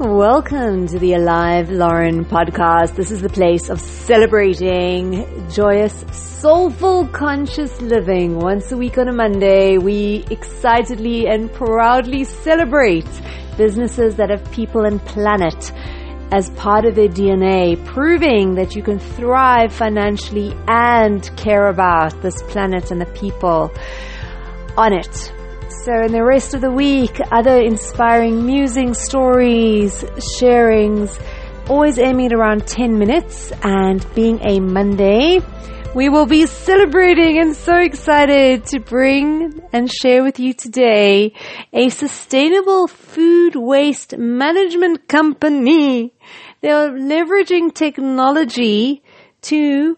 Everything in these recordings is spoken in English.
Welcome to the Alive Lauren podcast. This is the place of celebrating joyous, soulful, conscious living. Once a week on a Monday, we excitedly and proudly celebrate businesses that have people and planet as part of their DNA, proving that you can thrive financially and care about this planet and the people on it. So, in the rest of the week, other inspiring musing stories, sharings, always aiming at around 10 minutes. And being a Monday, we will be celebrating and so excited to bring and share with you today a sustainable food waste management company. They are leveraging technology to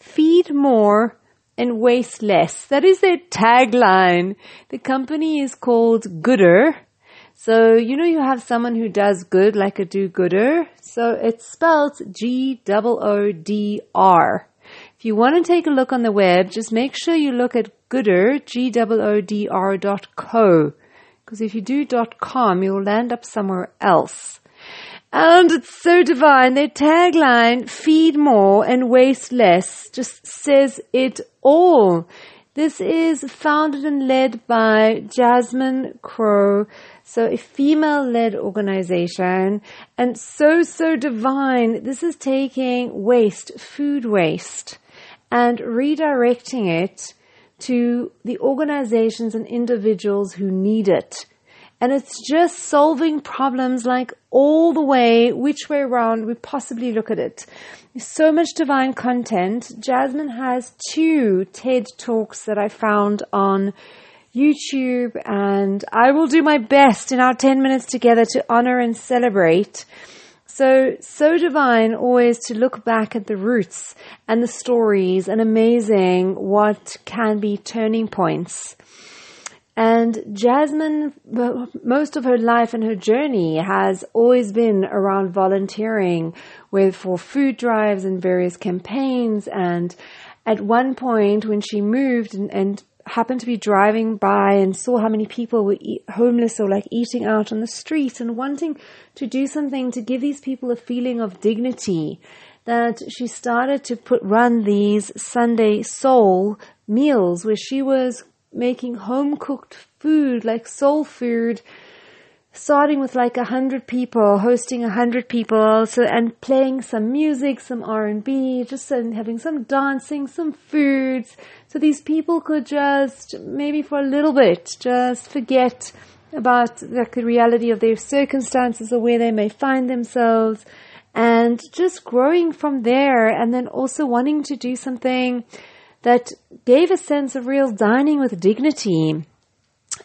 feed more and waste less. That is their tagline. The company is called Goodr. So, you know, you have someone who does good like a do-Goodr. So it's spelled G-O-O-D-R. If you want to take a look on the web, just make sure you look at gooder, G-O-O-D-R dot co. Because if you do dot com, you'll land up somewhere else. And it's so divine. Their tagline, feed more and waste less, just says it all. This is founded and led by Jasmine Crowe. So a female led organization and so, so divine. This is taking waste, food waste and redirecting it to the organizations and individuals who need it. And it's just solving problems like all the way, which way around we possibly look at it. So much divine content. Jasmine has two TED Talks that I found on YouTube and I will do my best in our 10 minutes together to honor and celebrate. So, so divine always to look back at the roots and the stories and amazing what can be turning points. And Jasmine, most of her life and her journey has always been around volunteering with for food drives and various campaigns. And at one point when she moved and, and happened to be driving by and saw how many people were eat, homeless or like eating out on the street and wanting to do something to give these people a feeling of dignity that she started to put run these Sunday soul meals where she was making home cooked food, like soul food, starting with like a hundred people, hosting a hundred people, so and playing some music, some R and B, just and having some dancing, some foods, so these people could just maybe for a little bit just forget about like the reality of their circumstances or where they may find themselves, and just growing from there, and then also wanting to do something that gave a sense of real dining with dignity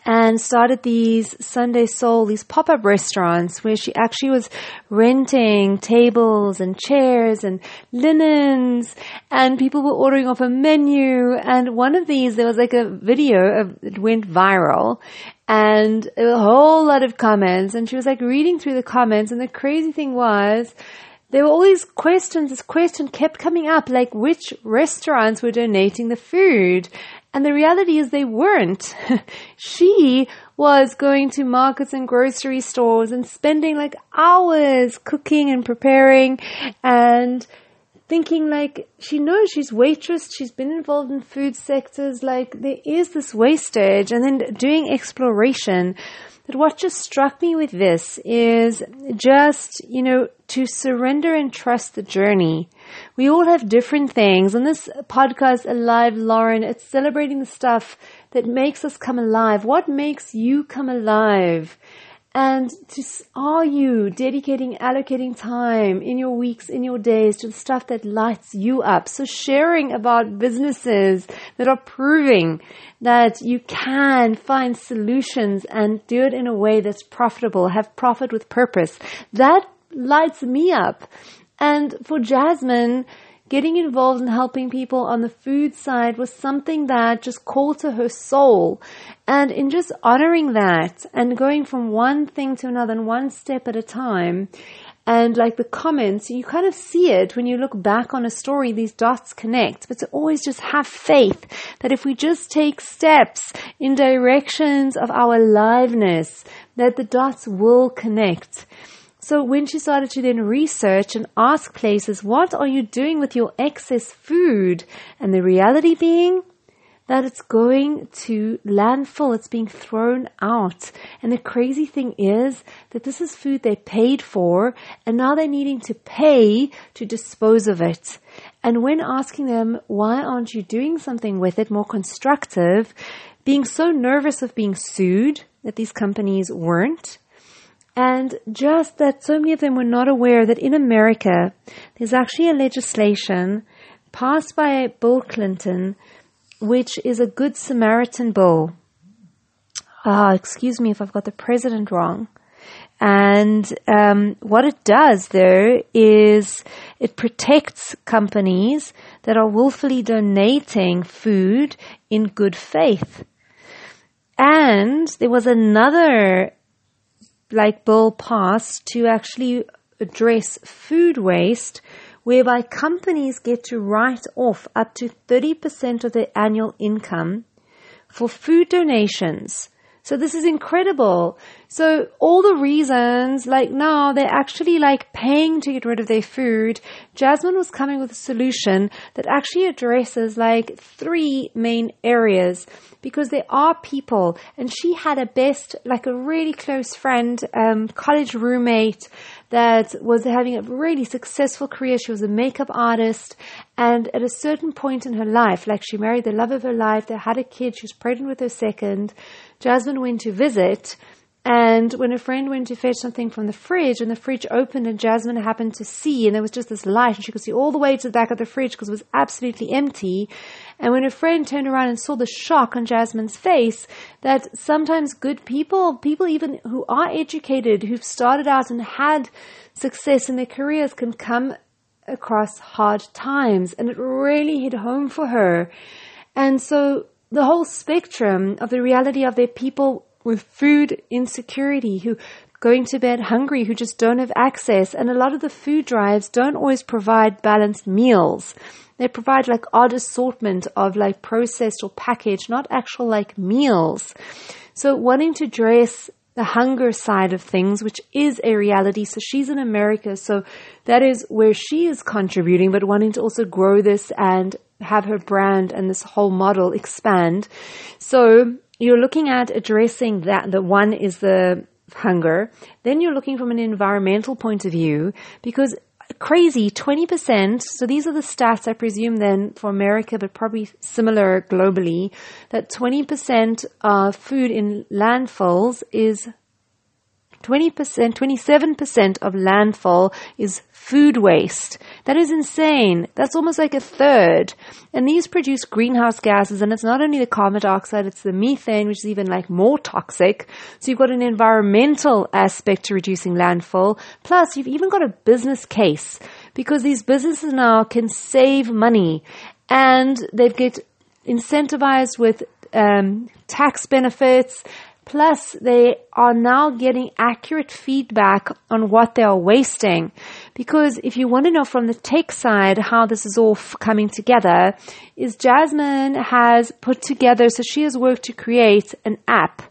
and started these Sunday Soul, these pop-up restaurants where she actually was renting tables and chairs and linens and people were ordering off a menu. And one of these, there was like a video of, it went viral and a whole lot of comments and she was like reading through the comments and the crazy thing was there were all these questions. This question kept coming up, like which restaurants were donating the food. And the reality is they weren't. she was going to markets and grocery stores and spending like hours cooking and preparing and thinking like she knows she's waitress, she's been involved in food sectors, like there is this wastage and then doing exploration but what just struck me with this is just, you know, to surrender and trust the journey. We all have different things. On this podcast, Alive Lauren, it's celebrating the stuff that makes us come alive. What makes you come alive? And to, are you dedicating, allocating time in your weeks, in your days to the stuff that lights you up? So sharing about businesses that are proving that you can find solutions and do it in a way that's profitable, have profit with purpose. That lights me up. And for Jasmine, getting involved in helping people on the food side was something that just called to her soul. And in just honoring that and going from one thing to another and one step at a time, and like the comments, you kind of see it when you look back on a story, these dots connect, but to always just have faith that if we just take steps in directions of our aliveness, that the dots will connect. So when she started to then research and ask places, what are you doing with your excess food? And the reality being, that it's going to landfill. It's being thrown out. And the crazy thing is that this is food they paid for and now they're needing to pay to dispose of it. And when asking them, why aren't you doing something with it more constructive, being so nervous of being sued that these companies weren't, and just that so many of them were not aware that in America, there's actually a legislation passed by Bill Clinton which is a Good Samaritan bill. Ah, excuse me if I've got the president wrong. And um, what it does though, is it protects companies that are willfully donating food in good faith. And there was another like bill passed to actually address food waste whereby companies get to write off up to 30% of their annual income for food donations. So this is incredible. So all the reasons, like now, they're actually like paying to get rid of their food. Jasmine was coming with a solution that actually addresses like three main areas because there are people and she had a best, like a really close friend, um, college roommate, that was having a really successful career. She was a makeup artist. And at a certain point in her life, like she married the love of her life, they had a kid, she was pregnant with her second. Jasmine went to visit and when a friend went to fetch something from the fridge and the fridge opened and Jasmine happened to see and there was just this light and she could see all the way to the back of the fridge because it was absolutely empty. And when a friend turned around and saw the shock on Jasmine's face that sometimes good people, people even who are educated, who've started out and had success in their careers can come across hard times and it really hit home for her. And so the whole spectrum of the reality of their people with food insecurity, who going to bed hungry, who just don't have access. And a lot of the food drives don't always provide balanced meals. They provide like odd assortment of like processed or packaged, not actual like meals. So wanting to address the hunger side of things, which is a reality. So she's in America. So that is where she is contributing, but wanting to also grow this and have her brand and this whole model expand. So you're looking at addressing that. The one is the hunger. Then you're looking from an environmental point of view because crazy 20%. So these are the stats I presume then for America, but probably similar globally that 20% of food in landfills is 20%, 27% of landfill is food waste. That is insane. That's almost like a third. And these produce greenhouse gases, and it's not only the carbon dioxide, it's the methane, which is even like more toxic. So you've got an environmental aspect to reducing landfill. Plus, you've even got a business case because these businesses now can save money and they get incentivized with um, tax benefits Plus, they are now getting accurate feedback on what they are wasting. Because if you want to know from the tech side how this is all coming together, is Jasmine has put together, so she has worked to create an app.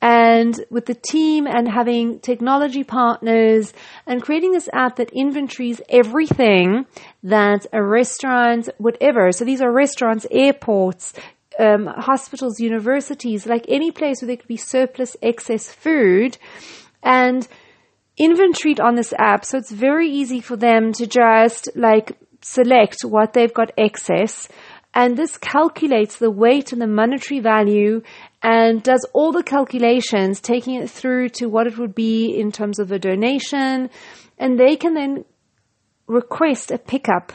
And with the team and having technology partners and creating this app that inventories everything that a restaurant, whatever. So these are restaurants, airports, um, hospitals, universities, like any place where there could be surplus excess food and inventoried on this app. So it's very easy for them to just like select what they've got excess. And this calculates the weight and the monetary value and does all the calculations, taking it through to what it would be in terms of a donation. And they can then request a pickup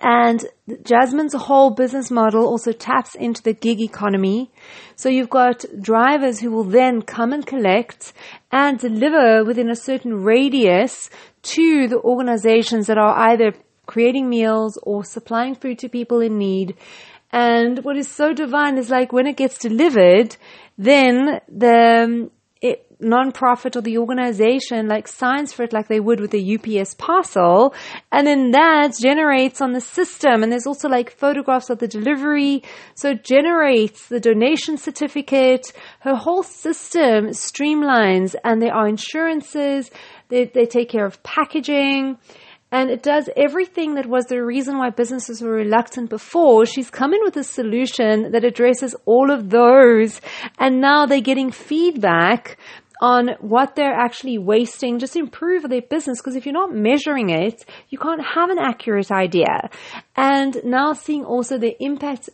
and Jasmine's whole business model also taps into the gig economy. So you've got drivers who will then come and collect and deliver within a certain radius to the organizations that are either creating meals or supplying food to people in need. And what is so divine is like when it gets delivered, then the, non-profit or the organization like signs for it like they would with a UPS parcel. And then that generates on the system. And there's also like photographs of the delivery. So it generates the donation certificate. Her whole system streamlines and there are insurances. They, they take care of packaging and it does everything that was the reason why businesses were reluctant before. She's come in with a solution that addresses all of those. And now they're getting feedback on what they're actually wasting just improve their business. Because if you're not measuring it, you can't have an accurate idea. And now seeing also the impact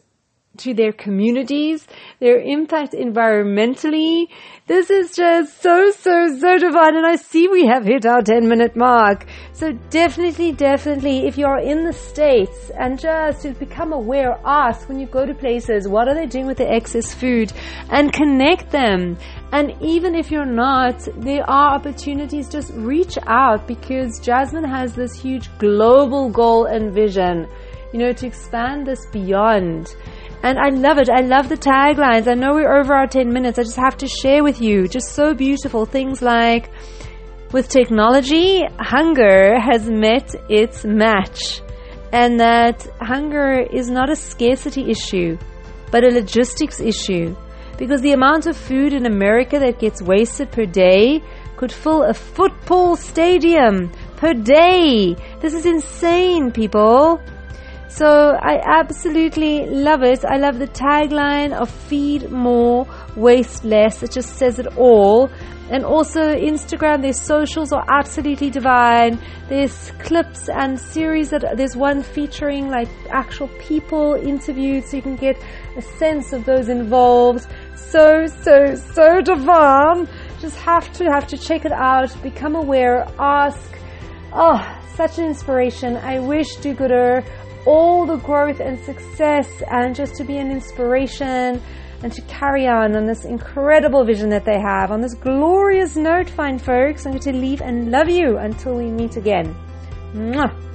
to their communities, their impact environmentally. This is just so, so, so divine. And I see we have hit our 10 minute mark. So definitely, definitely, if you're in the States and just to become aware, ask when you go to places, what are they doing with the excess food and connect them. And even if you're not, there are opportunities. Just reach out because Jasmine has this huge global goal and vision, you know, to expand this beyond. And I love it. I love the taglines. I know we're over our 10 minutes. I just have to share with you. Just so beautiful. Things like, with technology, hunger has met its match. And that hunger is not a scarcity issue, but a logistics issue. Because the amount of food in America that gets wasted per day could fill a football stadium per day. This is insane, people. So I absolutely love it. I love the tagline of feed more, waste less. It just says it all. And also Instagram, their socials are absolutely divine. There's clips and series that there's one featuring like actual people interviewed so you can get a sense of those involved. So, so, so divine. Just have to, have to check it out, become aware, ask. Oh, such an inspiration. I wish do gooder all the growth and success and just to be an inspiration and to carry on on this incredible vision that they have. On this glorious note, fine folks, I'm going to leave and love you until we meet again. Mwah.